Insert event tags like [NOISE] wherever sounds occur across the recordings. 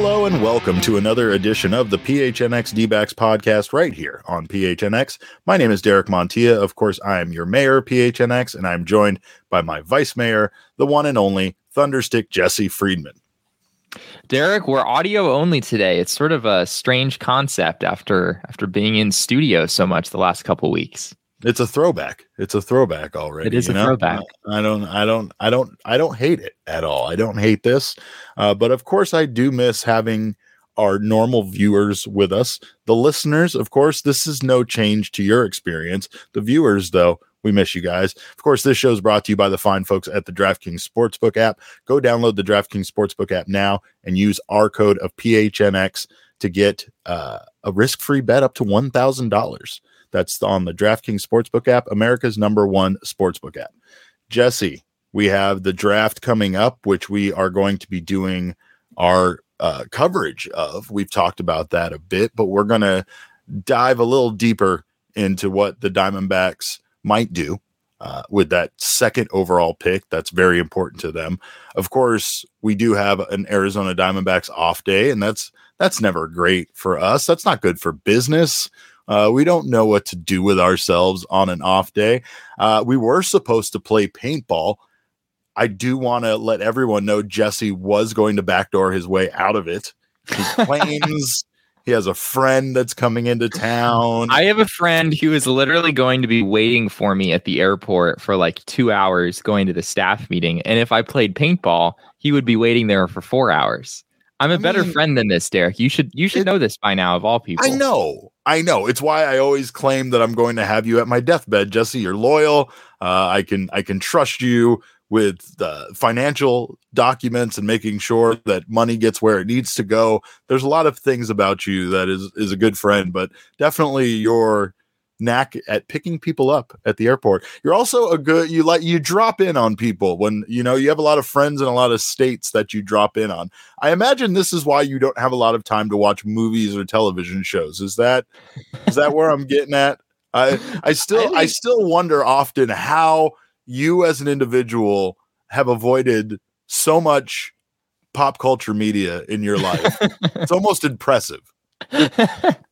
Hello and welcome to another edition of the PHNX D-backs podcast right here on PHNX. My name is Derek Montilla. Of course, I am your mayor, PHNX, and I'm joined by my vice mayor, the one and only Thunderstick Jesse Friedman. Derek, we're audio only today. It's sort of a strange concept after after being in studio so much the last couple weeks. It's a throwback. It's a throwback already. It is a know? throwback. I don't, I don't, I don't, I don't hate it at all. I don't hate this, uh, but of course, I do miss having our normal viewers with us. The listeners, of course, this is no change to your experience. The viewers, though, we miss you guys. Of course, this show is brought to you by the fine folks at the DraftKings Sportsbook app. Go download the DraftKings Sportsbook app now and use our code of PHNX to get uh, a risk free bet up to $1,000. That's on the DraftKings Sportsbook app, America's number one sportsbook app. Jesse, we have the draft coming up, which we are going to be doing our uh, coverage of. We've talked about that a bit, but we're going to dive a little deeper into what the Diamondbacks might do uh, with that second overall pick. That's very important to them. Of course, we do have an Arizona Diamondbacks off day, and that's that's never great for us. That's not good for business. Uh, we don't know what to do with ourselves on an off day. Uh, we were supposed to play paintball. I do want to let everyone know Jesse was going to backdoor his way out of it. He [LAUGHS] claims he has a friend that's coming into town. I have a friend who is literally going to be waiting for me at the airport for like two hours going to the staff meeting. And if I played paintball, he would be waiting there for four hours. I'm a I better mean, friend than this, Derek. You should you should it, know this by now of all people. I know. I know. It's why I always claim that I'm going to have you at my deathbed, Jesse. You're loyal. Uh, I can I can trust you with the financial documents and making sure that money gets where it needs to go. There's a lot of things about you that is is a good friend, but definitely your knack at picking people up at the airport. You're also a good you like you drop in on people when you know you have a lot of friends in a lot of states that you drop in on. I imagine this is why you don't have a lot of time to watch movies or television shows. Is that is that where I'm getting at? I I still I, I still wonder often how you as an individual have avoided so much pop culture media in your life. it's almost impressive. [LAUGHS]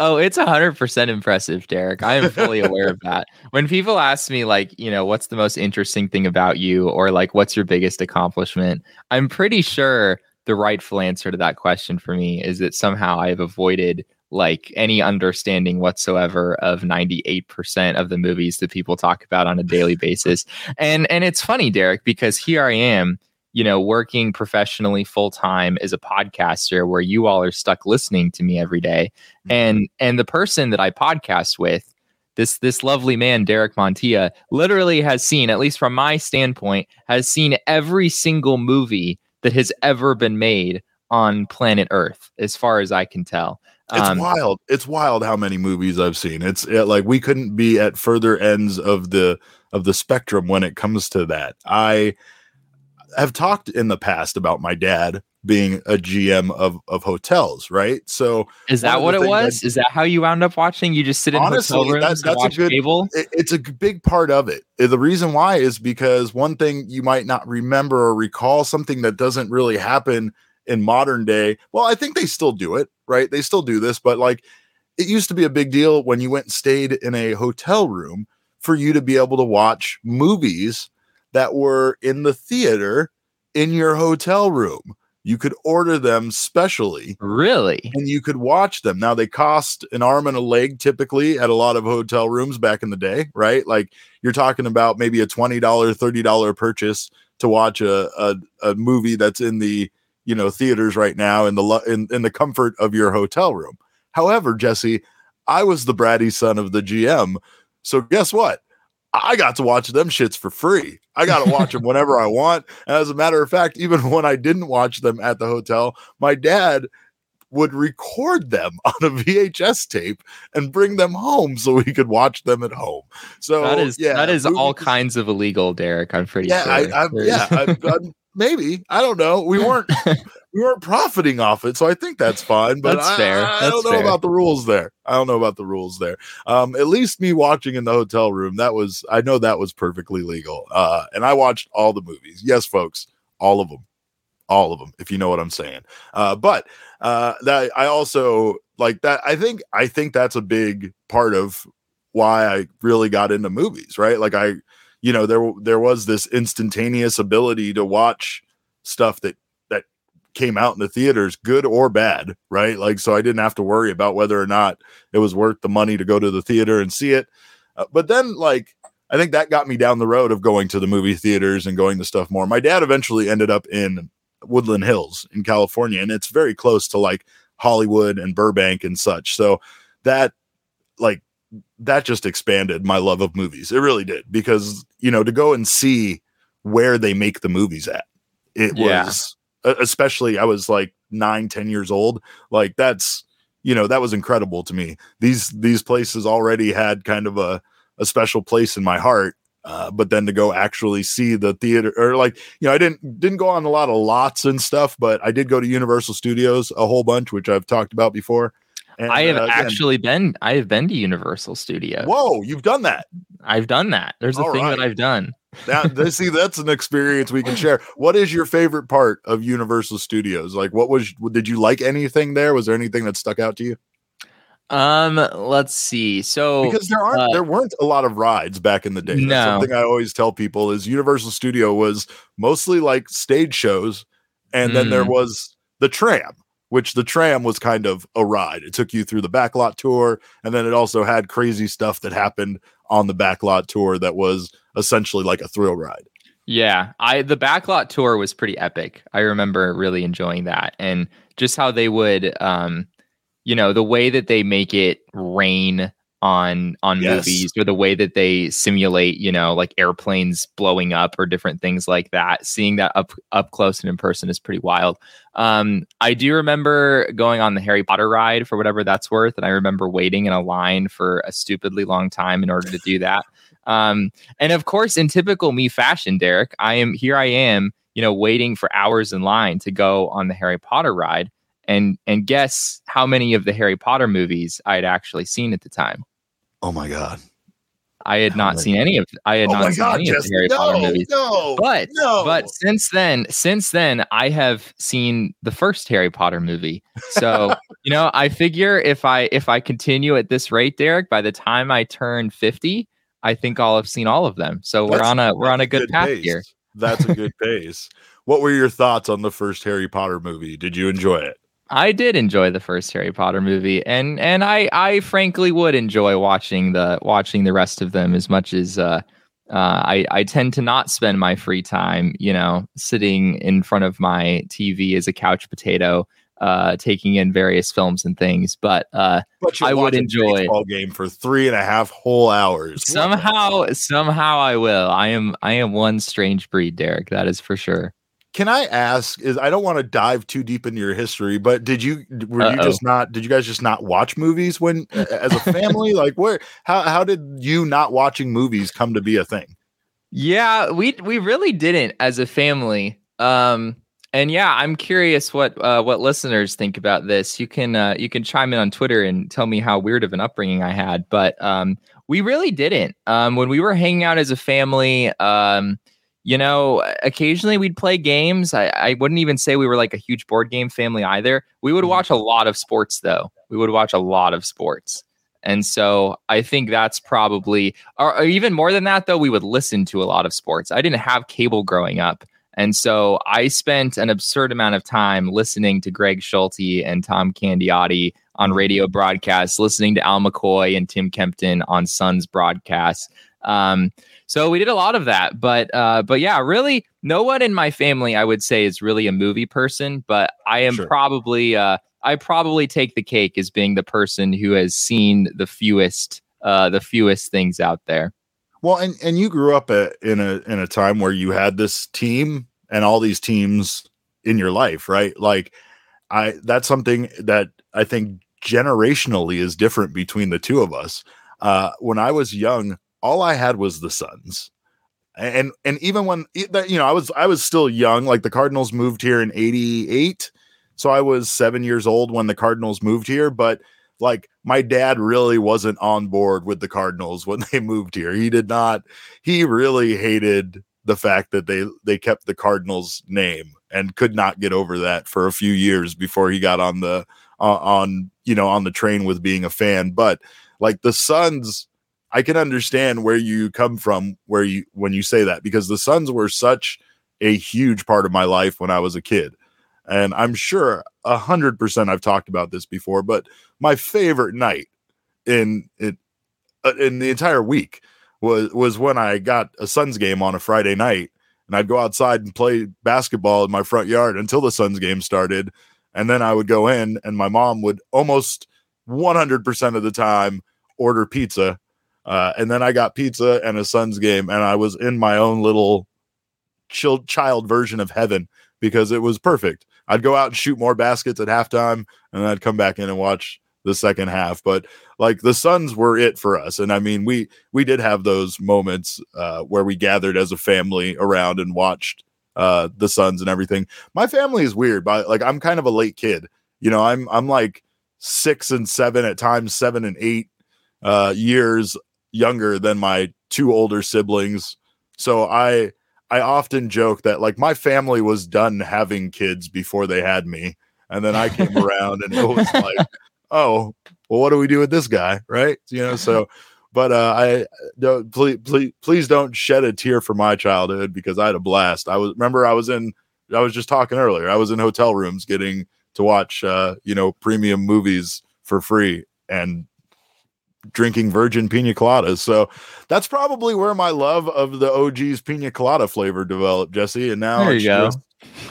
oh, it's 100% impressive, Derek. I am fully aware of that. When people ask me, like, you know, what's the most interesting thing about you, or like, what's your biggest accomplishment, I'm pretty sure the rightful answer to that question for me is that somehow I have avoided like any understanding whatsoever of 98% of the movies that people talk about on a daily basis. And and it's funny, Derek, because here I am you know, working professionally full time as a podcaster where you all are stuck listening to me every day. Mm-hmm. And and the person that I podcast with, this this lovely man, Derek Montilla, literally has seen, at least from my standpoint, has seen every single movie that has ever been made on planet Earth, as far as I can tell. It's um, wild. It's wild how many movies I've seen. It's it, like we couldn't be at further ends of the of the spectrum when it comes to that. I have talked in the past about my dad being a GM of of hotels, right? So is that what it was? That, is that how you wound up watching? You just sit in honestly, hotel rooms that, that's a good cable. It, it's a big part of it. The reason why is because one thing you might not remember or recall something that doesn't really happen in modern day. Well, I think they still do it, right? They still do this, but like it used to be a big deal when you went and stayed in a hotel room for you to be able to watch movies that were in the theater in your hotel room. You could order them specially. Really? And you could watch them. Now they cost an arm and a leg typically at a lot of hotel rooms back in the day, right? Like you're talking about maybe a $20, $30 purchase to watch a, a, a movie that's in the you know theaters right now in the in, in the comfort of your hotel room. However, Jesse, I was the bratty son of the GM. So guess what? I got to watch them shits for free. I got to watch them whenever I want. And as a matter of fact, even when I didn't watch them at the hotel, my dad would record them [LAUGHS] on a VHS tape and bring them home so we could watch them at home. So that is yeah, that is all kinds of illegal, Derek. I'm pretty yeah, sure. I, I, yeah, I, maybe I don't know. We weren't [LAUGHS] we weren't profiting off it, so I think that's fine. But that's I, fair. I, I don't know fair. about the rules there. I don't know about the rules there. Um, at least me watching in the hotel room, that was I know that was perfectly legal. Uh, and I watched all the movies. Yes, folks, all of them, all of them, if you know what I'm saying. Uh, but uh, that I also like that. I think I think that's a big part of why I really got into movies, right? Like I, you know, there there was this instantaneous ability to watch stuff that came out in the theaters, good or bad, right? Like so I didn't have to worry about whether or not it was worth the money to go to the theater and see it. Uh, but then like I think that got me down the road of going to the movie theaters and going to stuff more. My dad eventually ended up in Woodland Hills in California, and it's very close to like Hollywood and Burbank and such. So that like that just expanded my love of movies. It really did because you know to go and see where they make the movies at. It yeah. was especially I was like nine, ten years old. Like that's you know that was incredible to me. These these places already had kind of a a special place in my heart. Uh, but then to go actually see the theater or like you know I didn't didn't go on a lot of lots and stuff, but I did go to Universal Studios a whole bunch, which I've talked about before. And, I have uh, actually been. I have been to Universal Studios. Whoa, you've done that. I've done that. There's a thing right. that I've done. Now, [LAUGHS] see, that's an experience we can share. What is your favorite part of Universal Studios? Like, what was? Did you like anything there? Was there anything that stuck out to you? Um, let's see. So because there aren't, uh, there weren't a lot of rides back in the day. That's no. something I always tell people is Universal Studio was mostly like stage shows, and mm. then there mm. was the tram which the tram was kind of a ride. It took you through the backlot tour, and then it also had crazy stuff that happened on the backlot tour that was essentially like a thrill ride. Yeah, I the backlot tour was pretty epic. I remember really enjoying that and just how they would um you know, the way that they make it rain on on yes. movies or the way that they simulate you know like airplanes blowing up or different things like that. Seeing that up up close and in person is pretty wild. Um i do remember going on the harry potter ride for whatever that's worth and i remember waiting in a line for a stupidly long time in order to do that. Um and of course in typical me fashion derek i am here i am you know waiting for hours in line to go on the harry potter ride and and guess how many of the Harry Potter movies I had actually seen at the time. Oh my god. I had not seen any of I had oh not seen god, any of the Harry no, Potter movies. No, but no. but since then, since then, I have seen the first Harry Potter movie. So [LAUGHS] you know, I figure if I if I continue at this rate, Derek, by the time I turn fifty, I think I'll have seen all of them. So we're on a we're on a good, good path pace. here. That's a good [LAUGHS] pace. What were your thoughts on the first Harry Potter movie? Did you enjoy it? I did enjoy the first Harry Potter movie, and and I I frankly would enjoy watching the watching the rest of them as much as uh, uh, I I tend to not spend my free time, you know, sitting in front of my TV as a couch potato, uh, taking in various films and things. But uh, but I would enjoy a game for three and a half whole hours. Somehow, somehow I will. I am I am one strange breed, Derek. That is for sure. Can I ask? Is I don't want to dive too deep into your history, but did you were Uh-oh. you just not? Did you guys just not watch movies when as a family? like where? How how did you not watching movies come to be a thing? Yeah, we we really didn't as a family. Um, and yeah, I'm curious what uh, what listeners think about this. You can uh, you can chime in on Twitter and tell me how weird of an upbringing I had, but um, we really didn't. Um, when we were hanging out as a family, um you know, occasionally we'd play games. I, I wouldn't even say we were like a huge board game family either. We would mm-hmm. watch a lot of sports though. We would watch a lot of sports. And so I think that's probably, or, or, even more than that, though, we would listen to a lot of sports. I didn't have cable growing up. And so I spent an absurd amount of time listening to Greg Schulte and Tom Candiotti on mm-hmm. radio broadcasts, listening to Al McCoy and Tim Kempton on Suns broadcasts. Um, so we did a lot of that, but uh, but yeah, really, no one in my family, I would say, is really a movie person. But I am sure. probably, uh, I probably take the cake as being the person who has seen the fewest, uh, the fewest things out there. Well, and and you grew up at, in a in a time where you had this team and all these teams in your life, right? Like, I that's something that I think generationally is different between the two of us. Uh, when I was young, all I had was the Suns. And and even when you know I was I was still young like the Cardinals moved here in 88 so I was 7 years old when the Cardinals moved here but like my dad really wasn't on board with the Cardinals when they [LAUGHS] moved here. He did not he really hated the fact that they they kept the Cardinals name and could not get over that for a few years before he got on the uh, on you know on the train with being a fan. But like the Suns, I can understand where you come from where you when you say that because the Suns were such a huge part of my life when I was a kid. And I'm sure a hundred percent I've talked about this before, but my favorite night in it uh, in the entire week was was when I got a Suns game on a Friday night and I'd go outside and play basketball in my front yard until the Suns game started. And then I would go in and my mom would almost 100% of the time order pizza. Uh, and then I got pizza and a Suns game and I was in my own little chill, child version of heaven because it was perfect. I'd go out and shoot more baskets at halftime and then I'd come back in and watch the second half. But like the Suns were it for us. And I mean, we we did have those moments uh, where we gathered as a family around and watched uh, the Suns and everything. My family is weird, but like I'm kind of a late kid. You know, I'm I'm like six and seven at times, seven and eight uh, years younger than my two older siblings. So I I often joke that like my family was done having kids before they had me. And then I came [LAUGHS] around and it was like, oh, well, what do we do with this guy? Right. You know, so but uh, I don't please, please please don't shed a tear for my childhood because I had a blast. I was remember I was in I was just talking earlier. I was in hotel rooms getting to watch uh, you know premium movies for free and drinking virgin pina coladas. So that's probably where my love of the OGeez pina colada flavor developed, Jesse. And now it's just,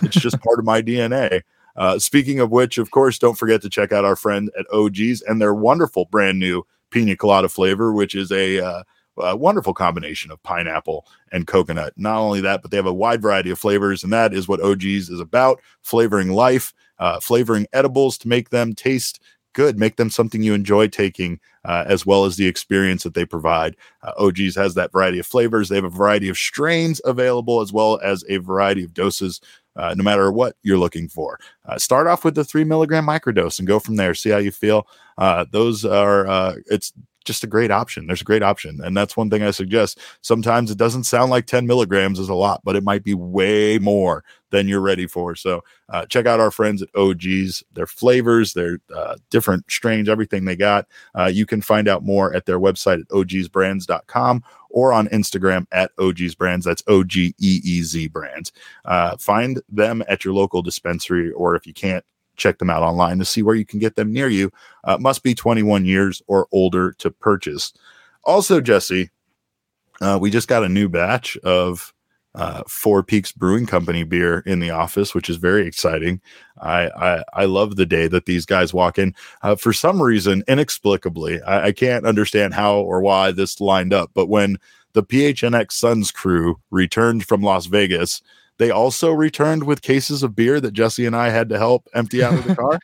it's just part of my DNA. Uh, speaking of which, of course, don't forget to check out our friend at OGeez and their wonderful brand new pina colada flavor, which is a, uh, a wonderful combination of pineapple and coconut. Not only that, but they have a wide variety of flavors, and that is what OGeez is about flavoring life, uh, flavoring edibles to make them taste good. Make them something you enjoy taking, uh, as well as the experience that they provide. Uh, OGeez has that variety of flavors. They have a variety of strains available, as well as a variety of doses. Uh, no matter what you're looking for, uh, start off with the three milligram microdose and go from there. See how you feel. Uh, those are uh, it's just a great option. There's a great option. And that's one thing I suggest. Sometimes it doesn't sound like 10 milligrams is a lot, but it might be way more than you're ready for. So uh, check out our friends at OGeez, their flavors, their uh, different strains, everything they got. Uh, you can find out more at their website at ogsbrands.com or on Instagram at OGeez Brands. That's O G E E Z Brands. Uh, find them at your local dispensary, or if you can't, check them out online to see where you can get them near you. Uh, must be 21 years or older to purchase. Also, Jesse, uh, we just got a new batch of uh, Four Peaks Brewing Company beer in the office, which is very exciting. I I, I love the day that these guys walk in. Uh, for some reason, inexplicably, I, I can't understand how or why this lined up, but when the PHNX Suns crew returned from Las Vegas, they also returned with cases of beer that Jesse and I had to help empty out of the car.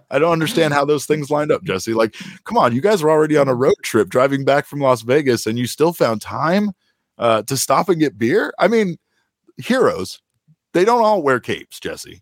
[LAUGHS] I don't understand how those things lined up, Jesse. Like, come on, you guys were already on a road trip driving back from Las Vegas and you still found time uh, to stop and get beer? I mean, heroes. They don't all wear capes, Jesse.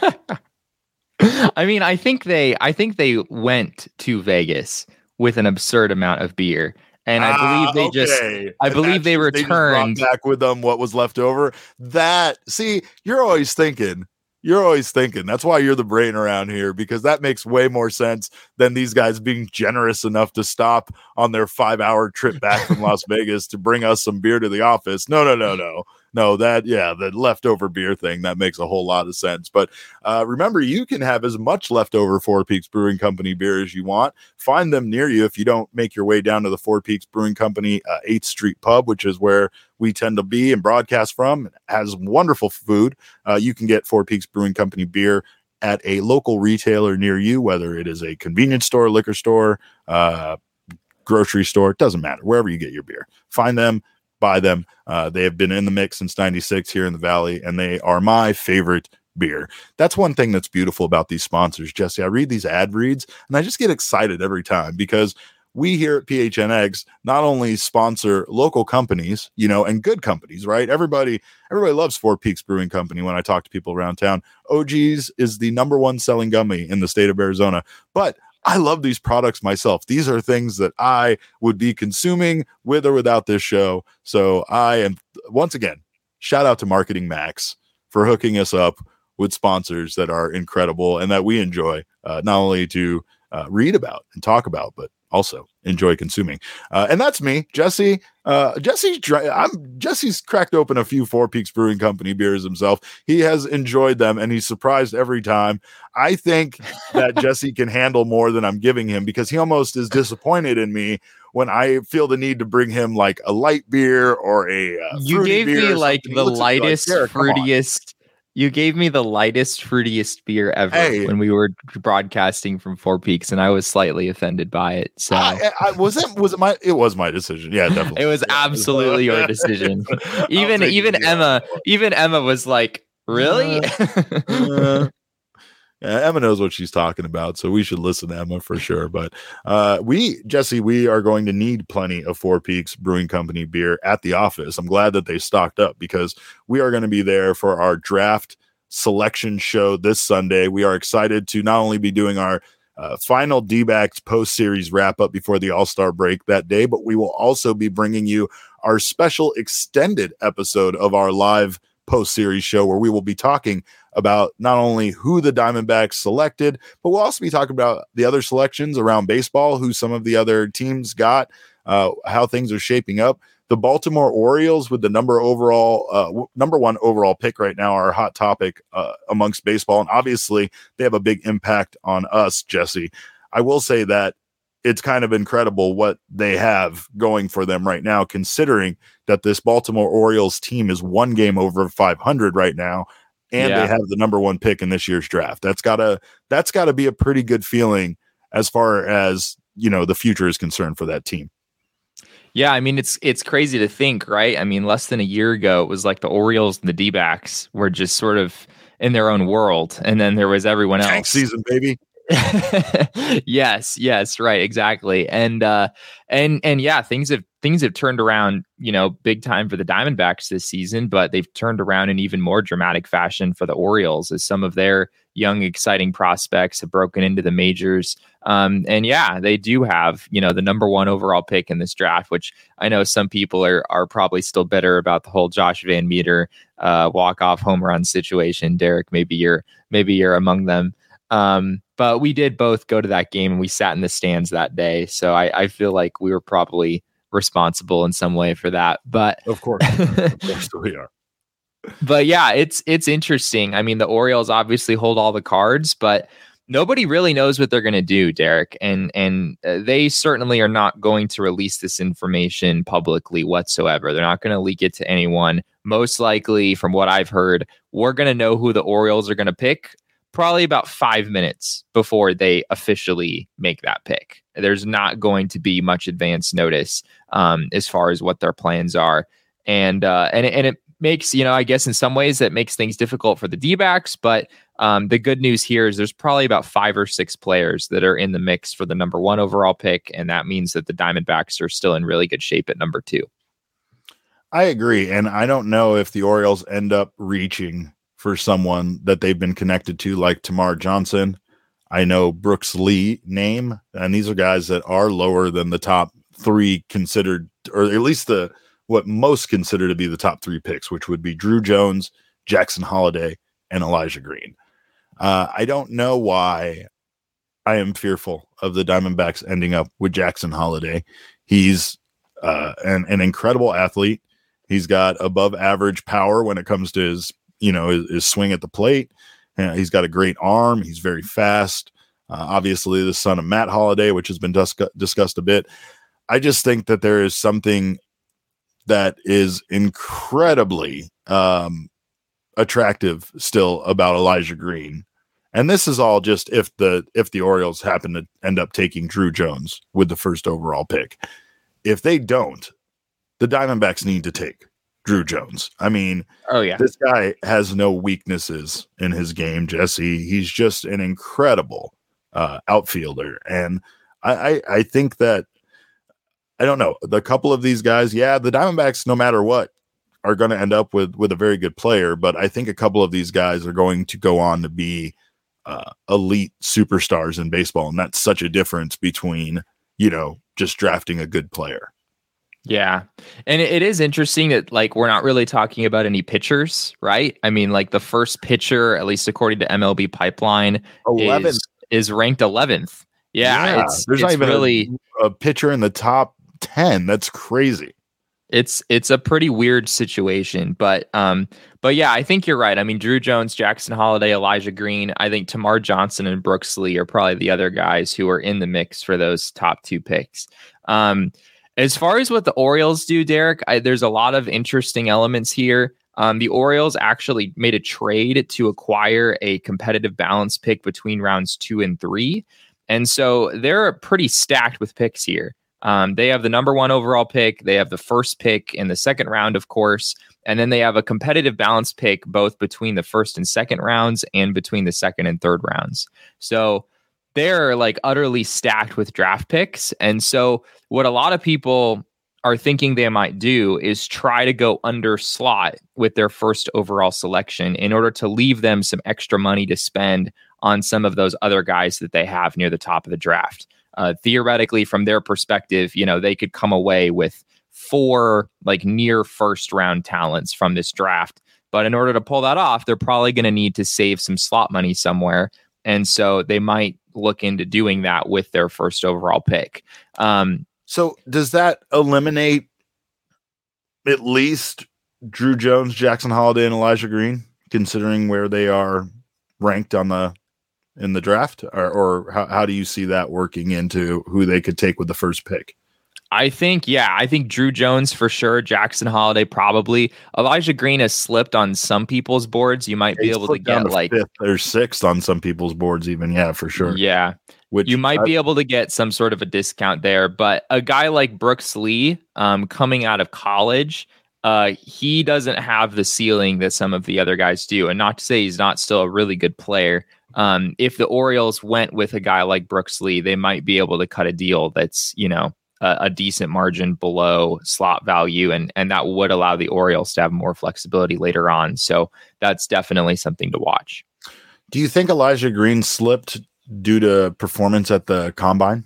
[LAUGHS] I mean, I think they I think they went to Vegas with an absurd amount of beer and I believe they ah, okay. just I and believe they returned they back with them what was left over. That see, you're always thinking, you're always thinking. That's why you're the brain around here because that makes way more sense than these guys being generous enough to stop on their five hour trip back from Las [LAUGHS] Vegas to bring us some beer to the office. No, no, no, no no, that yeah, the leftover beer thing that makes a whole lot of sense. But uh, remember, you can have as much leftover Four Peaks Brewing Company beer as you want. Find them near you if you don't make your way down to the Four Peaks Brewing Company uh, Eighth Street Pub, which is where we tend to be and broadcast from. Has wonderful food. Uh, you can get Four Peaks Brewing Company beer at a local retailer near you, whether it is a convenience store, liquor store, uh, grocery store, it doesn't matter, wherever you get your beer. Find them, buy them. Uh, they have been in the mix since 96 here in the Valley, and they are my favorite beer. That's one thing that's beautiful about these sponsors, Jesse. I read these ad reads and I just get excited every time because we here at PHNX not only sponsor local companies, you know, and good companies, right? Everybody, everybody loves Four Peaks Brewing Company when I talk to people around town. OGeez is the number one selling gummy in the state of Arizona. But I love these products myself. These are things that I would be consuming with or without this show. So I am once again, shout out to Marketing Max for hooking us up with sponsors that are incredible and that we enjoy uh, not only to uh, read about and talk about, but also enjoy consuming. Uh, and that's me, Jesse. Uh, Jesse's I'm Jesse's cracked open a few Four Peaks Brewing Company beers himself. He has enjoyed them and he's surprised every time. I think that [LAUGHS] Jesse can handle more than I'm giving him because he almost is disappointed in me when I feel the need to bring him like a light beer or a. Uh, you gave me like the lightest, like, fruitiest you gave me the lightest, fruitiest beer ever hey. when we were broadcasting from Four Peaks, and I was slightly offended by it. So I, I, was it was it my it was my decision. Yeah, definitely. [LAUGHS] it was absolutely your [LAUGHS] decision. even even Emma, even Emma was like, "Really?" Uh, [LAUGHS] uh, Emma knows what she's talking about, so we should listen to Emma for sure. But uh, we, Jesse, we are going to need plenty of Four Peaks Brewing Company beer at the office. I'm glad that they stocked up because we are going to be there for our draft selection show this Sunday. We are excited to not only be doing our uh, final D backs post series wrap up before the All Star break that day, but we will also be bringing you our special extended episode of our live post series show where we will be talking about not only who the Diamondbacks selected, but we'll also be talking about the other selections around baseball, who some of the other teams got, uh, how things are shaping up. The Baltimore Orioles, with the number overall, uh, w- number one overall pick right now, are a hot topic uh, amongst baseball, and obviously they have a big impact on us, Jesse. I will say that it's kind of incredible what they have going for them right now, considering that this Baltimore Orioles team is one game over 500 right now, and yeah. they have the number one pick in this year's draft. That's gotta that's gotta be a pretty good feeling as far as you know the future is concerned for that team. Yeah, I mean it's it's crazy to think, right? I mean, less than a year ago, it was like the Orioles and the D backs were just sort of in their own world, and then there was everyone else. Tank season, baby. [LAUGHS] yes, yes, right, exactly. And uh and and yeah, things have things have turned around, you know, big time for the Diamondbacks this season, but they've turned around in even more dramatic fashion for the Orioles as some of their young exciting prospects have broken into the majors. Um and yeah, they do have, you know, the number 1 overall pick in this draft, which I know some people are are probably still bitter about the whole Josh VanMeter uh walk-off home run situation. Derek, maybe you're maybe you're among them. Um, but we did both go to that game and we sat in the stands that day. So I, I feel like we were probably responsible in some way for that. But of course, [LAUGHS] of course we are. But yeah, it's it's interesting. I mean, the Orioles obviously hold all the cards, but nobody really knows what they're going to do, Derek, and and uh, they certainly are not going to release this information publicly whatsoever. They're not going to leak it to anyone. Most likely, from what I've heard, we're going to know who the Orioles are going to pick probably about five minutes before they officially make that pick. There's not going to be much advance notice um, as far as what their plans are, and uh, and and it makes you know I guess in some ways that makes things difficult for the D-backs, but um, the good news here is there's probably about five or six players that are in the mix for the number one overall pick, and that means that the Diamondbacks are still in really good shape at number two. I agree, and I don't know if the Orioles end up reaching for someone that they've been connected to, like Termarr Johnson. I know Brooks Lee name, and these are guys that are lower than the top three considered, or at least the what most consider to be the top three picks, which would be Druw Jones, Jackson Holliday, and Elijah Green. Uh, I don't know why I am fearful of the Diamondbacks ending up with Jackson Holliday. He's uh, an, an incredible athlete. He's got above average power when it comes to his you know his, his swing at the plate. Uh, he's got a great arm. He's very fast. Uh, obviously, the son of Matt Holliday, which has been dis- discussed a bit. I just think that there is something that is incredibly um, attractive still about Elijah Green. And this is all just if the if the Orioles happen to end up taking Druw Jones with the first overall pick. If they don't, the Diamondbacks need to take Druw Jones. I mean, oh yeah, this guy has no weaknesses in his game, Jesse. He's just an incredible uh, outfielder, and I, I, I think that I don't know the couple of these guys. Yeah, the Diamondbacks, no matter what, are going to end up with with a very good player, but I think a couple of these guys are going to go on to be uh, elite superstars in baseball, and that's such a difference between you know just drafting a good player. Yeah. And it is interesting that like we're not really talking about any pitchers, right? I mean, like the first pitcher, at least according to MLB Pipeline, 11th. Is, is ranked 11th. Yeah, yeah it's, there's it's not even really a, a pitcher in the top 10. That's crazy. It's it's a pretty weird situation, but um but yeah, I think you're right. I mean, Druw Jones, Jackson Holliday, Elijah Green, I think Termarr Johnson and Brooks Lee are probably the other guys who are in the mix for those top two picks. Um as far as what the Orioles do, Derek, I, there's a lot of interesting elements here. Um, the Orioles actually made a trade to acquire a competitive balance pick between rounds two and three. And so they're pretty stacked with picks here. Um, they have the number one overall pick. They have the first pick in the second round, of course. And then they have a competitive balance pick both between the first and second rounds and between the second and third rounds. So they're like utterly stacked with draft picks. And so, what a lot of people are thinking they might do is try to go under slot with their first overall selection in order to leave them some extra money to spend on some of those other guys that they have near the top of the draft. Uh, theoretically, from their perspective, you know, they could come away with four like near first round talents from this draft. But in order to pull that off, they're probably going to need to save some slot money somewhere. And so they might look into doing that with their first overall pick. Um, so does that eliminate at least Druw Jones, Jackson Holliday, and Elijah Green, considering where they are ranked on the in the draft, or, or how, how do you see that working into who they could take with the first pick? I think, yeah, I think Druw Jones for sure. Jackson Holliday probably. Elijah Green has slipped on some people's boards. You might be able to get like fifth or sixth on some people's boards, even. Yeah, for sure. Yeah. Which you might I, be able to get some sort of a discount there. But a guy like Brooks Lee, um, coming out of college, uh, he doesn't have the ceiling that some of the other guys do. And not to say he's not still a really good player. Um, if the Orioles went with a guy like Brooks Lee, they might be able to cut a deal that's, you know, a, a, decent margin below slot value, and and that would allow the Orioles to have more flexibility later on. So that's definitely something to watch. Do you think Elijah Green slipped due to performance at the combine?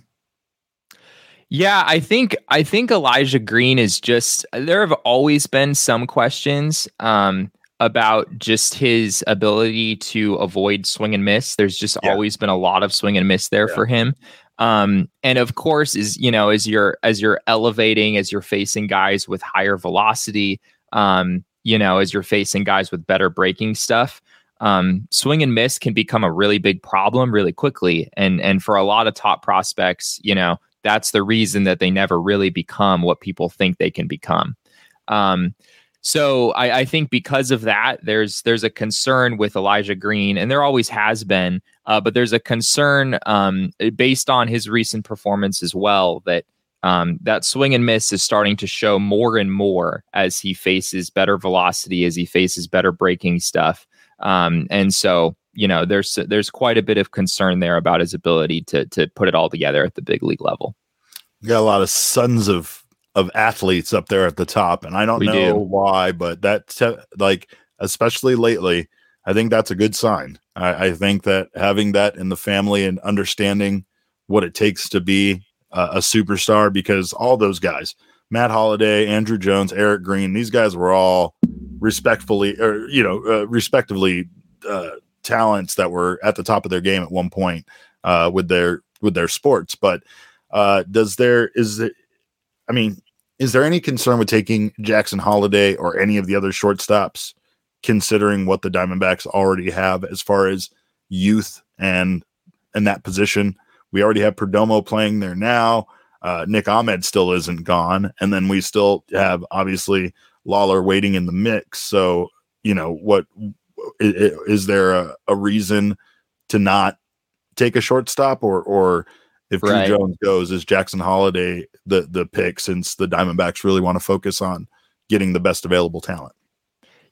Yeah, I think I think Elijah Green is just there have always been some questions um, about just his ability to avoid swing and miss. There's just yeah. always been a lot of swing and miss there yeah. for him. Um, and of course, is you know, as you're as you're elevating, as you're facing guys with higher velocity, um, you know, as you're facing guys with better breaking stuff, um, swing and miss can become a really big problem really quickly. And and for a lot of top prospects, you know, that's the reason that they never really become what people think they can become. Um, so I, I, think because of that, there's there's a concern with Elijah Green, and there always has been. Uh, but there's a concern um, based on his recent performance as well that um, that swing and miss is starting to show more and more as he faces better velocity, as he faces better breaking stuff, um, and so you know there's there's quite a bit of concern there about his ability to to put it all together at the big league level. You got a lot of sons of of athletes up there at the top, and I don't we know do. why, but that like especially lately, I think that's a good sign. I, I, think that having that in the family and understanding what it takes to be a, superstar, because all those guys, Matt Holliday, Andruw Jones, Eric Green, these guys were all respectfully or you know uh, respectively uh, talents that were at the top of their game at one point uh, with their with their sports, but. Uh, does there is it I mean, is there any concern with taking Jackson Holliday or any of the other shortstops, considering what the Diamondbacks already have as far as youth and in that position? We already have Perdomo playing there now. Uh, Nick Ahmed still isn't gone, and then we still have obviously Lawlar waiting in the mix. So you know what is, is there a, a reason to not take a shortstop or or if right. Jones goes, is Jackson Holliday the the pick since the Diamondbacks really want to focus on getting the best available talent?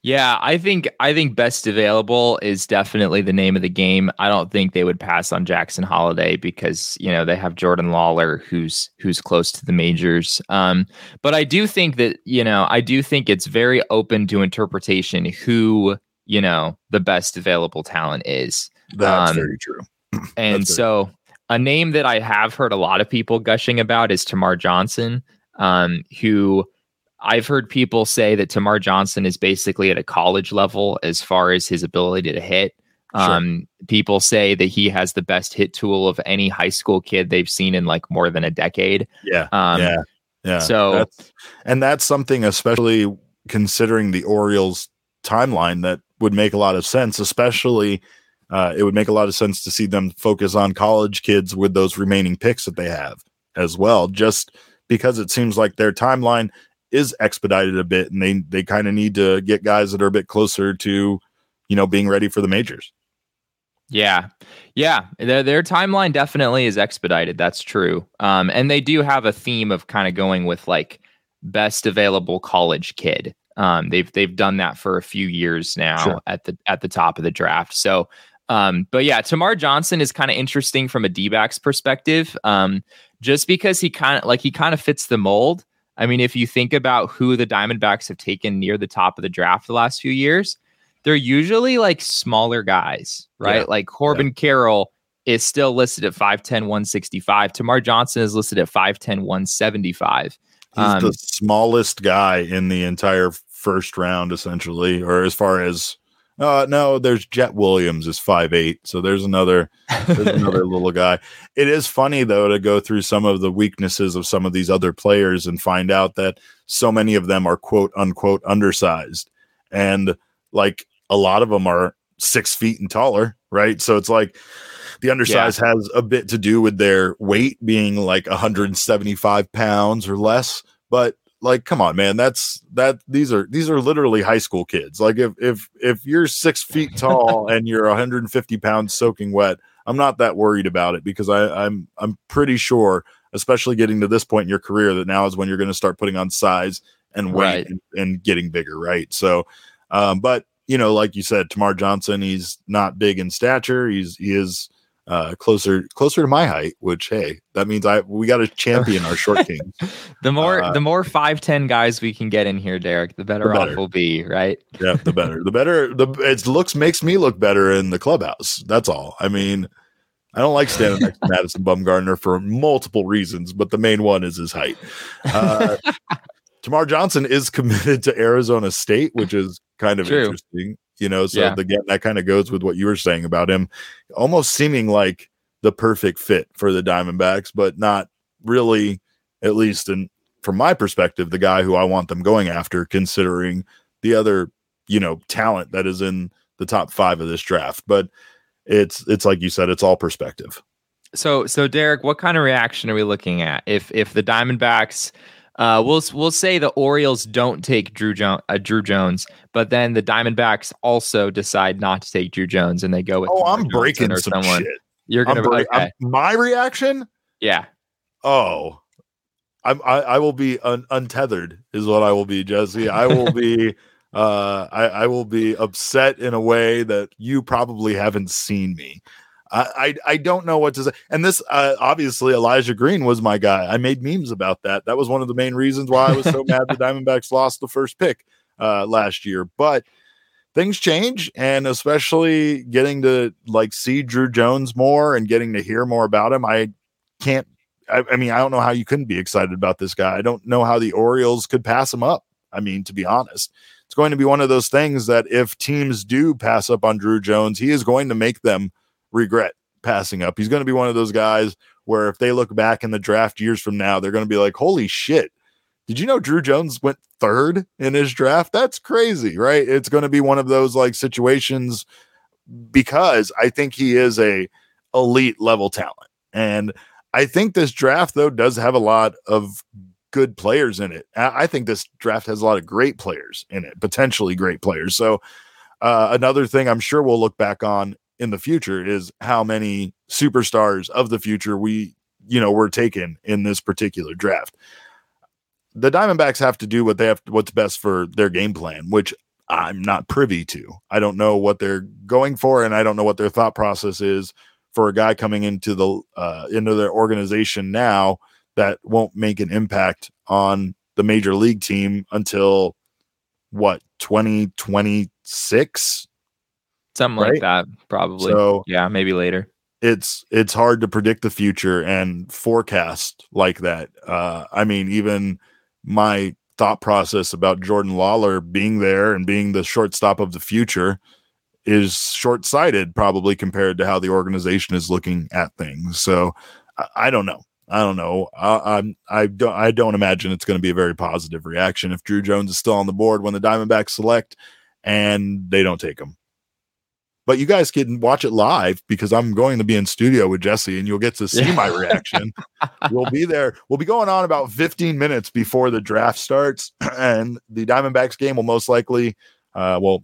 Yeah, I think I think best available is definitely the name of the game. I don't think they would pass on Jackson Holliday because you know they have Jordan Lawlar who's who's close to the majors. Um, but I do think that you know I do think it's very open to interpretation who you know the best available talent is. That's um, very true. [CLEARS THROAT] And so a name that I have heard a lot of people gushing about is Termarr Johnson. um, who I've heard people say that Termarr Johnson is basically at a college level as far as his ability to hit. Sure. Um, people say that he has the best hit tool of any high school kid they've seen in like more than a decade. Yeah. Um, yeah. Yeah. So, that's, and that's something, especially considering the Orioles timeline, that would make a lot of sense, especially. Uh, it would make a lot of sense to see them focus on college kids with those remaining picks that they have as well, just because it seems like their timeline is expedited a bit and they they kind of need to get guys that are a bit closer to you know being ready for the majors yeah yeah their, their timeline definitely is expedited that's true um, and they do have a theme of kind of going with like best available college kid um, they've they've done that for a few years now sure. at the at the top of the draft so um, but yeah, Termarr Johnson is kind of interesting from a D-backs perspective. Um, just because he kind of like he kind of fits the mold. I mean, if you think about who the Diamondbacks have taken near the top of the draft the last few years, they're usually like smaller guys, right? Yeah. Like Corbin yeah. Carroll is still listed at 5'10, 165. Termarr Johnson is listed at 5'10, 175. He's um, the smallest guy in the entire first round, essentially, or as far as uh, no, there's Jett Williams is five eight, so there's another there's another [LAUGHS] little guy. It is funny though to go through some of the weaknesses of some of these other players and find out that so many of them are quote unquote undersized, and like a lot of them are six feet and taller, right? So it's like the undersize yeah. has a bit to do with their weight being like 175 pounds or less, but like come on man that's that these are these are literally high school kids. Like if if if you're six feet tall [LAUGHS] and you're 150 pounds soaking wet i'm not that worried about it because i i'm i'm pretty sure especially getting to this point in your career that now is when you're going to start putting on size and weight right. and, and, getting bigger right? So um but you know like you said termarr johnson he's not big in stature. He's he is uh, closer closer to my height, which hey, that means I we got to champion our short [LAUGHS] king. the more uh, the more five ten guys we can get in here, Derek, the better, the better. off we'll be, right? yeah, the better. The better the it looks makes me look better in the clubhouse. That's all. I mean, I don't like standing next to [LAUGHS] Madison Bumgarner for multiple reasons, but the main one is his height. Uh, [LAUGHS] Termarr Johnson is committed to Arizona State, which is kind of True. interesting you know so yeah. again that kind of goes with what you were saying about him almost seeming like the perfect fit for the diamondbacks but not really at least in from my perspective the guy who i want them going after considering the other you know talent that is in the top five of this draft. But it's it's like you said it's all perspective. So so derek what kind of reaction are we looking at? If if the diamondbacks uh, we'll we'll say the Orioles don't take Druw jo- uh, Druw Jones, but then the Diamondbacks also decide not to take Druw Jones, and they go with. Oh, I'm breaking or some someone. shit. You're gonna. Bre- okay. my reaction. Yeah. Oh, I'm, I, I will be un- untethered, is what I will be, Jesse. I will be. [LAUGHS] uh, I, I will be upset in a way that you probably haven't seen me. I, I, don't know what to say. And this uh, obviously Elijah Green was my guy. I made memes about that. That was one of the main reasons why I was so mad the [LAUGHS] Diamondbacks lost the first pick uh, last year. But things change, and especially getting to like see Druw Jones more and getting to hear more about him. I can't. I, I mean, I don't know how you couldn't be excited about this guy. I don't know how the Orioles could pass him up. I mean, to be honest, it's going to be one of those things that if teams do pass up on Druw Jones, he is going to make them regret passing up. He's going to be one of those guys where if they look back in the draft years from now, they're going to be like, holy shit. Did you know Druw Jones went third in his draft? That's crazy, right? It's going to be one of those like situations because I think he is a elite level talent. And I think this draft though does have a lot of good players in it. I think this draft has a lot of great players in it, potentially great players. So uh, another thing I'm sure we'll look back on in the future is how many superstars of the future we you know were taken in this particular draft. The diamondbacks have to do what they have what's best for their game plan which i'm not privy to. I don't know what they're going for and i don't know what their thought process is for a guy coming into the uh, into their organization now that won't make an impact on the major league team until what 2026 something right? like that probably so yeah maybe later it's it's hard to predict the future and forecast like that uh i mean even my thought process about Jordan Lawlar being there and being the shortstop of the future is short sighted, probably compared to how the organization is looking at things. So I, I don't know. I don't know. I, I'm I don't I don't imagine it's going to be a very positive reaction if Druw Jones is still on the board when the Diamondbacks select and they don't take him. But you guys can watch it live because I'm going to be in studio with Jesse and you'll get to see my [LAUGHS] reaction. we'll be there. We'll be going on about 15 minutes before the draft starts, [CLEARS THROAT] and the Diamondbacks game will most likely, uh, well,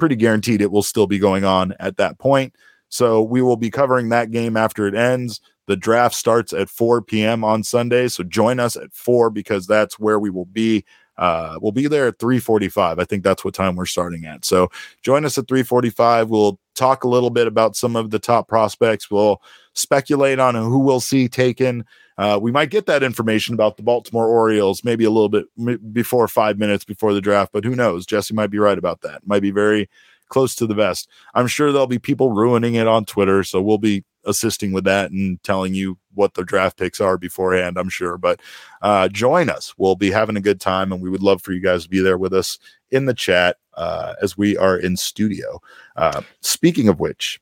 pretty guaranteed it will still be going on at that point. So we will be covering that game after it ends. The draft starts at 4 p.m. on Sunday. So join us at 4 because that's where we will be. Uh, we'll be there at 3:45. I think that's what time we're starting at. So join us at 3:45. We'll talk a little bit about some of the top prospects. We'll speculate on who we'll see taken. Uh, we might get that information about the Baltimore Orioles maybe a little bit m- before five minutes before the draft, but who knows? Jesse might be right about that. Might be very close to the vest. I'm sure there'll be people ruining it on Twitter, so we'll be assisting with that and telling you what the draft picks are beforehand, I'm sure. But uh, join us. We'll be having a good time, and we would love for you guys to be there with us in the chat uh, as we are in studio. Uh, speaking of which,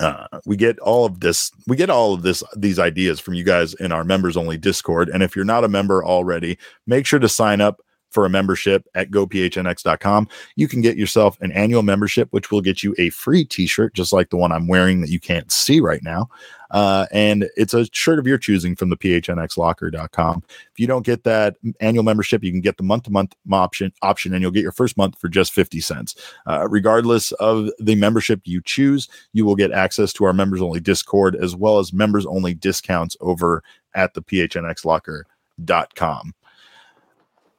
uh, we get all of this we get all of this these ideas from you guys in our members only discord and if you're not a member already make sure to sign up for a membership at gophnx.com. You can get yourself an annual membership, which will get you a free t shirt, just like the one I'm wearing that you can't see right now. Uh, and it's a shirt of your choosing from the phnxlocker.com. If you don't get that annual membership, you can get the month to month option, option, and you'll get your first month for just 50 cents. Uh, regardless of the membership you choose, you will get access to our members only Discord as well as members only discounts over at the phnxlocker.com.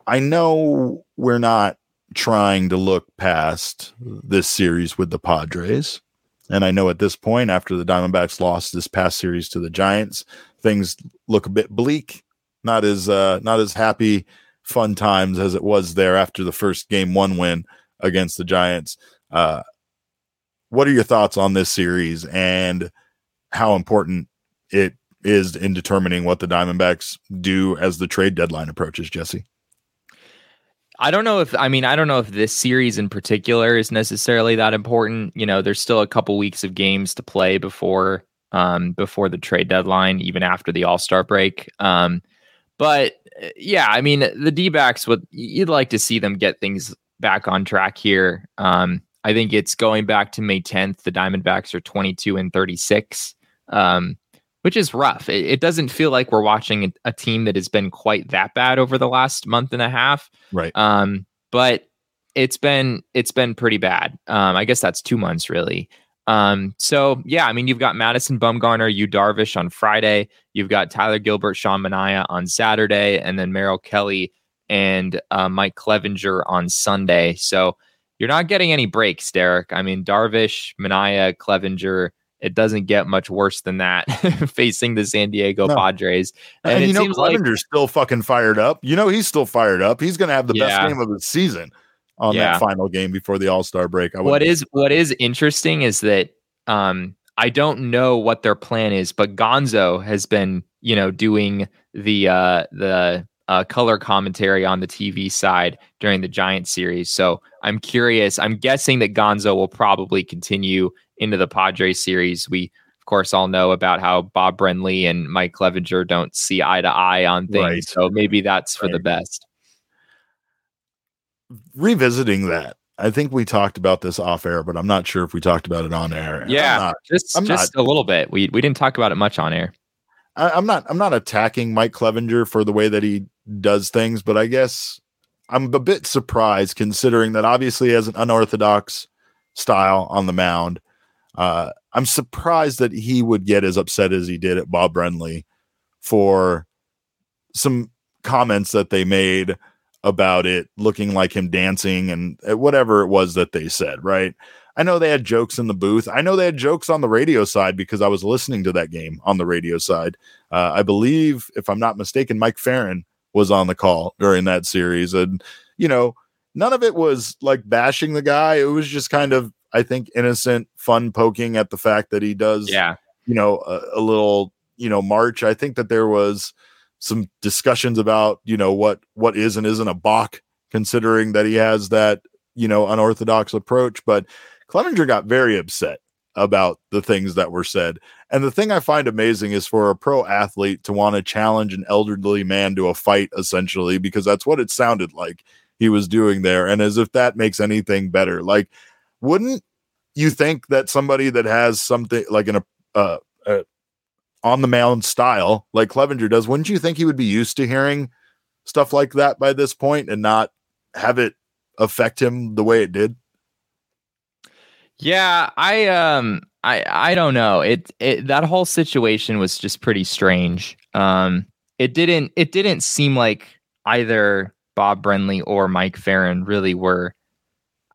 I know we're not trying to look past this series with the Padres. And I know at this point, after the Diamondbacks lost this past series to the Giants, things look a bit bleak. Not as uh, not as happy, fun times as it was there after the first game one win against the Giants. Uh, what are your thoughts on this series and how important it is in determining what the Diamondbacks do as the trade deadline approaches, Jesse? I don't know if I mean I don't know if this series in particular is necessarily that important. You know, there's still a couple weeks of games to play before um before the trade deadline, even after the All-Star break. Um but uh, yeah, I mean the D-backs would you'd like to see them get things back on track here. Um I think it's going back to May 10th. The Diamondbacks are 22 and 36. Um which is rough. It, it, doesn't feel like we're watching a, a, team that has been quite that bad over the last month and a half. Right. Um, but it's been it's been pretty bad. Um, I guess that's two months really. Um, so yeah, I mean, you've got Madison Bumgarner, Yu Darvish on Friday. You've got Tyler Gilbert, Sean Manaea on Saturday, and then Merrill Kelly and uh, Mike Clevinger on Sunday. So you're not getting any breaks, Derek. I mean, Darvish, Mania, Clevinger it doesn't get much worse than that [LAUGHS] facing the San Diego no. Padres. And, and you know, Clevinger's like, still fucking fired up. You know, he's still fired up. He's going to have the yeah. best game of the season on yeah. that final game before the All Star break. what is what is interesting is that um, I don't know what their plan is, but Gonzo has been, you know, doing the uh, the uh, color commentary on the TV side during the Giant series. So I'm curious. I'm guessing that Gonzo will probably continue into the Padres series. We, of course, all know about how Bob Brenly and Mike Clevinger don't see eye to eye on things. Right. So maybe that's for right. the best. Revisiting that, I think we talked about this off air, but I'm not sure if we talked about it on air. Yeah, not, just I'm just not, a little bit. We we didn't talk about it much on air. I, I'm not I'm not attacking Mike Clevinger for the way that he does things, but I guess I'm a bit surprised considering that obviously he has an unorthodox style on the mound. Uh, I'm surprised that he would get as upset as he did at Bob Brenly for some comments that they made about it looking like him dancing and whatever it was that they said, right? I know they had jokes in the booth. I know they had jokes on the radio side because I was listening to that game on the radio side. Uh, I believe, if I'm not mistaken, Mike Ferrin was on the call during that series. And, you know, none of it was like bashing the guy. It was just kind of I think innocent fun poking at the fact that he does, yeah, you know, a, a little, you know, march. I think that there was some discussions about you know what what is and isn't a balk, considering that he has that you know unorthodox approach. But Clevinger got very upset about the things that were said. And the thing I find amazing is for a pro athlete to want to challenge an elderly man to a fight, essentially, because that's what it sounded like he was doing there. And as if that makes anything better. Like, wouldn't you think that somebody that has something like an uh, uh, on the mound style like Clevinger does, wouldn't you think he would be used to hearing stuff like that by this point and not have it affect him the way it did? Yeah, I um I I don't know. It it that whole situation was just pretty strange. Um it didn't it didn't seem like either Bob Brenly or Mike Ferrin really were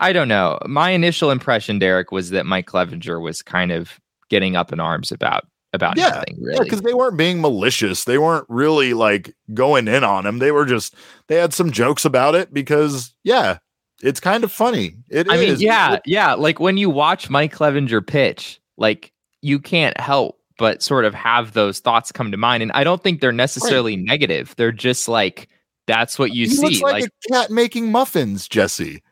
I don't know. My initial impression, Derek, was that Mike Clevinger was kind of getting up in arms about about yeah, nothing, really. because they weren't being malicious. They weren't really like going in on him. They were just they had some jokes about it because yeah, it's kind of funny. It I is. mean, yeah, It- yeah. Like when you watch Mike Clevinger pitch, like you can't help but sort of have those thoughts come to mind. And I don't think they're necessarily negative. They're just like that's what you he see. looks like, Like, a cat making muffins, Jesse.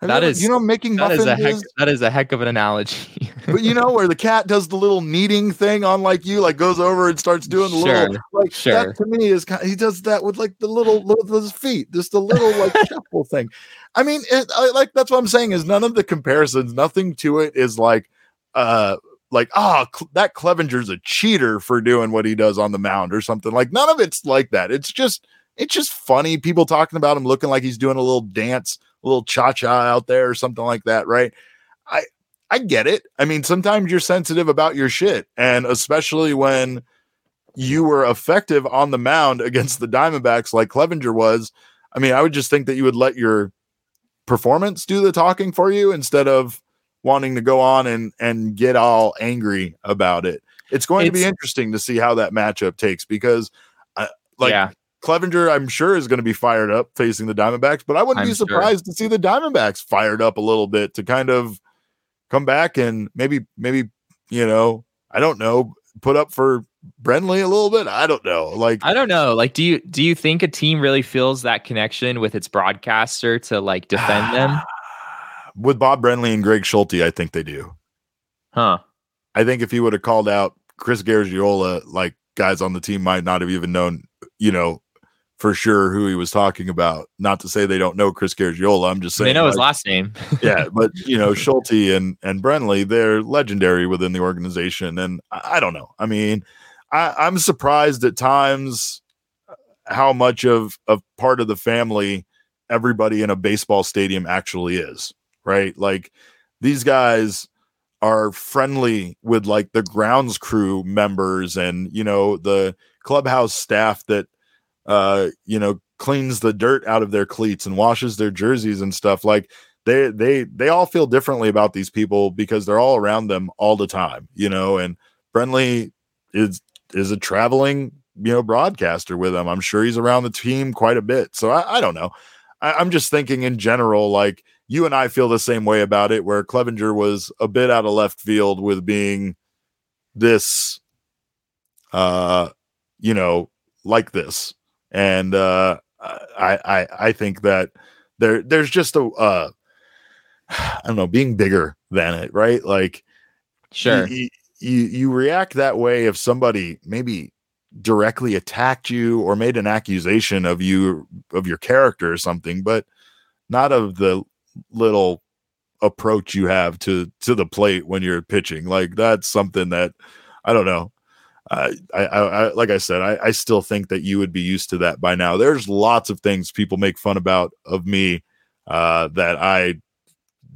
Have you That ever- is- you know making that muffins is a heck is? that is a heck of an analogy. but you know where the cat does the little kneading thing on like you like goes over and starts doing the little like sure. that to me is kind of, he does that with like the little with his feet just a little like [LAUGHS] shuffle thing i mean it, I, like that's what i'm saying is none of the comparisons nothing to it is like uh like ah Cl- that clevinger's a cheater for doing what he does on the mound or something like none of it's like that it's just it's just funny people talking about him looking like he's doing a little dance a little cha-cha out there or something like that right i I get it. I mean, sometimes you're sensitive about your shit, and especially when you were effective on the mound [LAUGHS] against the Diamondbacks like Clevinger was. I mean, I would just think that you would let your performance do the talking for you instead of wanting to go on and and get all angry about it. It's going to be interesting to see how that matchup takes because uh, like yeah, Clevinger, I'm sure, is going to be fired up facing the Diamondbacks, but I wouldn't I'm be sure. surprised to see the Diamondbacks fired up a little bit to kind of come back and maybe, maybe, you know, I don't know, put up for Brenly a little bit. I don't know. Like, I don't know. Like, do you do you think a team really feels that connection with its broadcaster to like defend them? [SIGHS] with Bob Brenly and Greg Schulte, I think they do. Huh? I think if he would have called out Chris Garagiola, like guys on the team might not have even known, you know, for sure who he was talking about. Not to say they don't know Chris Garagiola. I'm just saying They know his last name. [LAUGHS] yeah, but you know, [LAUGHS] Schulte and and Brenly, they're legendary within the organization, and I, I don't know. I mean, I, I'm surprised at times uh, how much of of part of the family everybody in a baseball stadium actually is. Right, like these guys are friendly with like the grounds crew members and you know the clubhouse staff that uh you know cleans the dirt out of their cleats and washes their jerseys and stuff like they they they all feel differently about these people because they're all around them all the time you know and Brenly is is a traveling you know broadcaster with them i'm sure he's around the team quite a bit. So i, I don't know. I, i'm just thinking in general like you and i feel the same way about it where clevinger was a bit out of left field with being this uh you know like this and uh i i i think that there there's just a uh [SIGHS] i don't know being bigger than it right like Sure. you, you you react that way if somebody maybe directly attacked you or made an accusation of you of your character or something but not of the little approach you have to to the plate when you're pitching like that's something that i don't know I, I, I like I said, I, I still think that you would be used to that by now. There's lots of things people make fun about of me uh, that I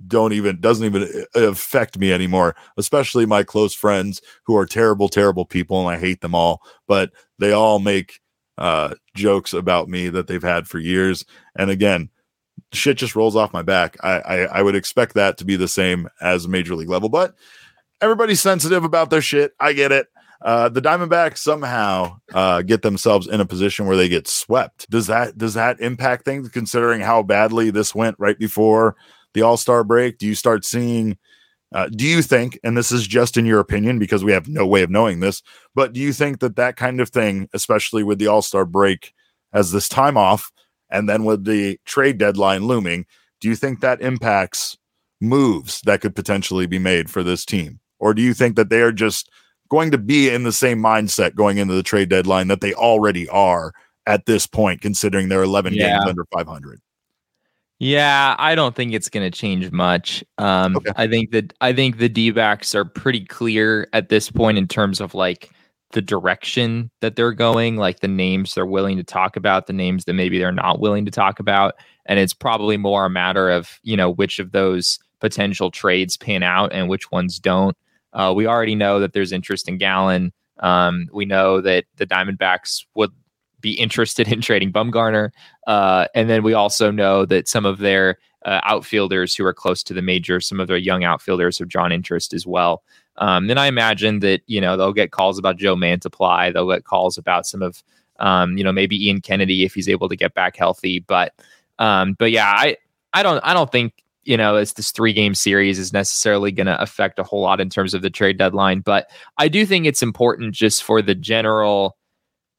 don't even doesn't even uh, affect me anymore. Especially my close friends who are terrible, terrible people, and I hate them all. But they all make uh, jokes about me that they've had for years. And again, shit just rolls off my back. I, I I would expect that to be the same as major league level, but everybody's sensitive about their shit. I get it. Uh, the Diamondbacks somehow uh, get themselves in a position where they get swept. Does that does that impact things? Considering how badly this went right before the All Star break, do you start seeing Uh, do you think, and this is just in your opinion because we have no way of knowing this, but do you think that that kind of thing, especially with the All Star break, as this time off, and then with the trade deadline looming, do you think that impacts moves that could potentially be made for this team? Or do you think that they are just going to be in the same mindset going into the trade deadline that they already are at this point, considering they're 11 yeah. games under 500? Yeah, I don't think it's going to change much. Um, okay. I think that I think the D backs are pretty clear at this point in terms of like the direction that they're going, like the names they're willing to talk about, the names that maybe they're not willing to talk about. And it's probably more a matter of, you know, which of those potential trades pan out and which ones don't. Uh, we already know that there's interest in Gallen. Um, we know that the Diamondbacks would be interested [LAUGHS] in trading Bumgarner. Uh, and then we also know that some of their uh, outfielders who are close to the major, some of their young outfielders have drawn interest as well. Um, then I imagine that you know they'll get calls about Joe Mantiply. They'll get calls about some of um, you know maybe Ian Kennedy if he's able to get back healthy. But um, but yeah, I I don't I don't think you know as this three game series is necessarily going to affect a whole lot in terms of the trade deadline. But I do think it's important just for the general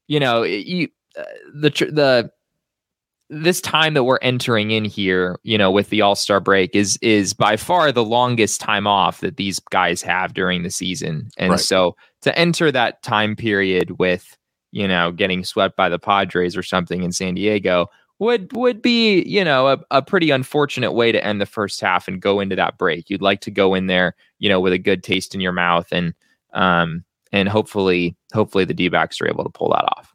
you know, you uh, the the this time that we're entering in here, you know, with the All Star break is is by far the longest time off that these guys have during the season, and right. so to enter that time period with you know getting swept by the Padres or something in San Diego would would be you know a, a pretty unfortunate way to end the first half and go into that break. You'd like to go in there, you know, with a good taste in your mouth and um and hopefully hopefully the D backs are able to pull that off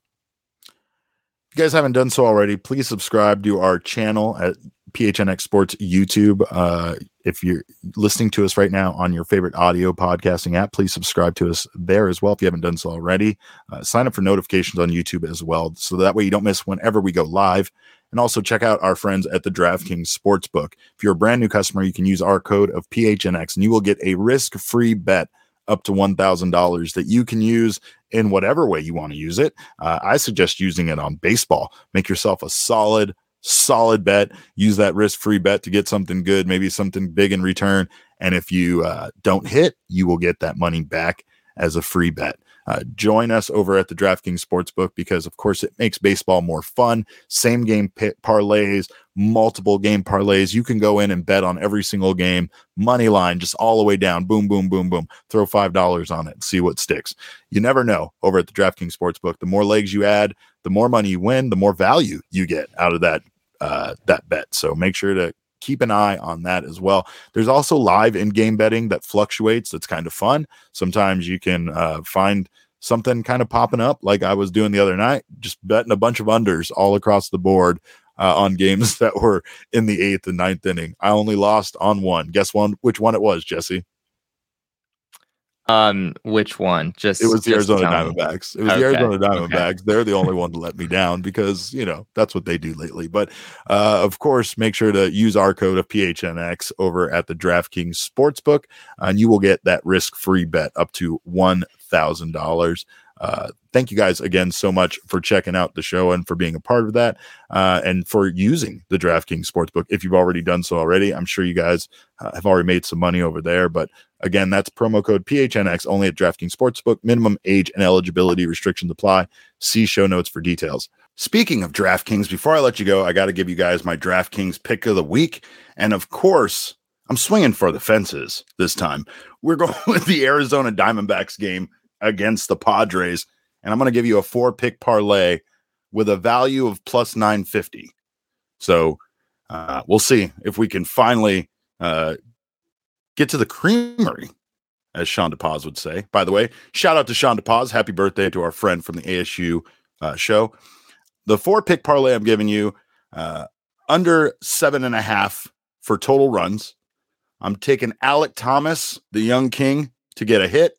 you guys haven't done so already, please subscribe to our channel at PHNX Sports YouTube. Uh, if you're listening to us right now on your favorite audio podcasting app, please subscribe to us there as well if you haven't done so already. Uh, sign up for notifications on YouTube as well, so that way you don't miss whenever we go live. And also check out our friends at the DraftKings Sportsbook. If you're a brand new customer, you can use our code of PHNX and you will get a risk free bet up to $1,000 that you can use in whatever way you want to use it. Uh, I suggest using it on baseball. Make yourself a solid, solid bet. Use that risk free bet to get something good, maybe something big in return. And if you uh, don't hit, you will get that money back as a free bet. Uh, join us over at the DraftKings Sportsbook because, of course, it makes baseball more fun. Same game parlays, multiple game parlays. You can go in and bet on every single game, money line, just all the way down. Boom, boom, boom, boom. Throw $5 on it, see what sticks. You never know over at the DraftKings Sportsbook. The more legs you add, the more money you win, the more value you get out of that uh, that bet. So make sure to keep an eye on that as well. There's also live in game betting that fluctuates. That's kind of fun. Sometimes you can uh, find something kind of popping up like I was doing the other night, just betting a bunch of unders all across the board uh, on [LAUGHS] games that were in the eighth and ninth inning. I only lost on one. Guess one, which one it was, Jesse? Um, which one? Just it was the Arizona Diamondbacks. It was okay. the Arizona Diamondbacks. Okay. They're the only one to let me down because you know that's what they do lately. But uh, of course, make sure to use our code of PHNX over at the DraftKings Sportsbook, and you will get that risk-free bet up to one thousand dollars. Uh, thank you guys again so much for checking out the show and for being a part of that uh, and for using the DraftKings Sportsbook. If you've already done so already, I'm sure you guys uh, have already made some money over there. But again, that's promo code PHNX only at DraftKings Sportsbook. Minimum age and eligibility restrictions apply. See show notes for details. Speaking of DraftKings, before I let you go, I got to give you guys my DraftKings pick of the week. And of course, I'm swinging for the fences this time. We're going [LAUGHS] with the Arizona Diamondbacks game against the Padres. And I'm going to give you a four pick parlay with a value of plus 950. So uh, we'll see if we can finally uh, get to the creamery, as Sean DePaz would say. By the way, shout out to Sean DePaz. Happy birthday to our friend from the ASU uh, show. The four pick parlay I'm giving you uh, under seven and a half for total runs. I'm taking Alek Thomas, the young king, to get a hit.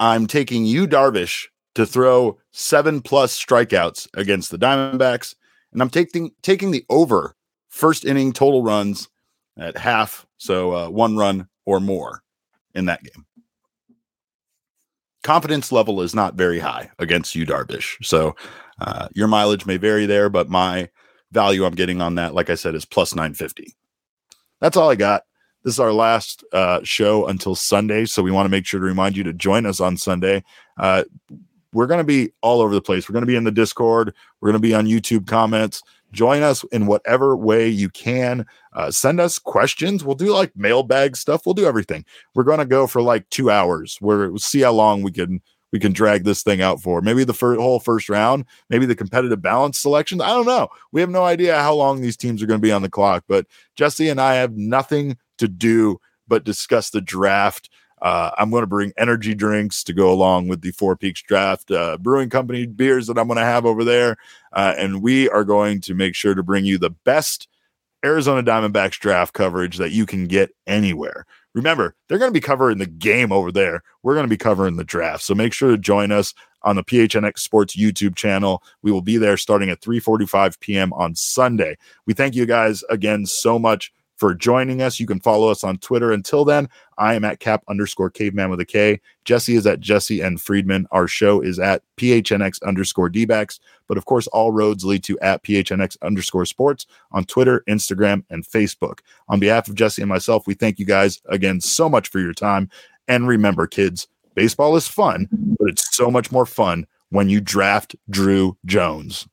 I'm taking Yu, Darvish to throw seven plus strikeouts against the Diamondbacks, and I'm taking taking the over first inning total runs at half, so uh, one run or more in that game. Confidence level is not very high against Yu Darvish, so uh, your mileage may vary there, but my value I'm getting on that, like I said, is plus 950. That's all I got. this is our last uh, show until Sunday, so we want to make sure to remind you to join us on Sunday. Uh, we're going to be all over the place. We're going to be in the Discord. We're going to be on YouTube comments. Join us in whatever way you can. Uh, send us questions. We'll do like mailbag stuff. We'll do everything. We're going to go for like two hours. Where we'll see how long we can we can drag this thing out for. Maybe the fir- whole first round. Maybe the competitive balance selections. I don't know. We have no idea how long these teams are going to be on the clock. But Jesse and I have nothing to do but discuss the draft. Uh, I'm going to bring energy drinks to go along with the Four Peaks Draft uh, Brewing Company beers that I'm going to have over there. Uh, and we are going to make sure to bring you the best Arizona Diamondbacks draft coverage that you can get anywhere. Remember, they're going to be covering the game over there. We're going to be covering the draft. So make sure to join us on the PHNX Sports YouTube channel. We will be there starting at 3:45 p.m. on Sunday. We thank you guys again so much for joining us. You can follow us on Twitter. Until then, I am at cap underscore caveman with a K. Jesse is at Jesse and Friedman. Our show is at PHNX underscore DBacks. But of course, all roads lead to at PHNX underscore sports on Twitter, Instagram, and Facebook. On behalf of Jesse and myself, we thank you guys again so much for your time. And remember, kids, baseball is fun, but it's so much more fun when you draft Druw Jones.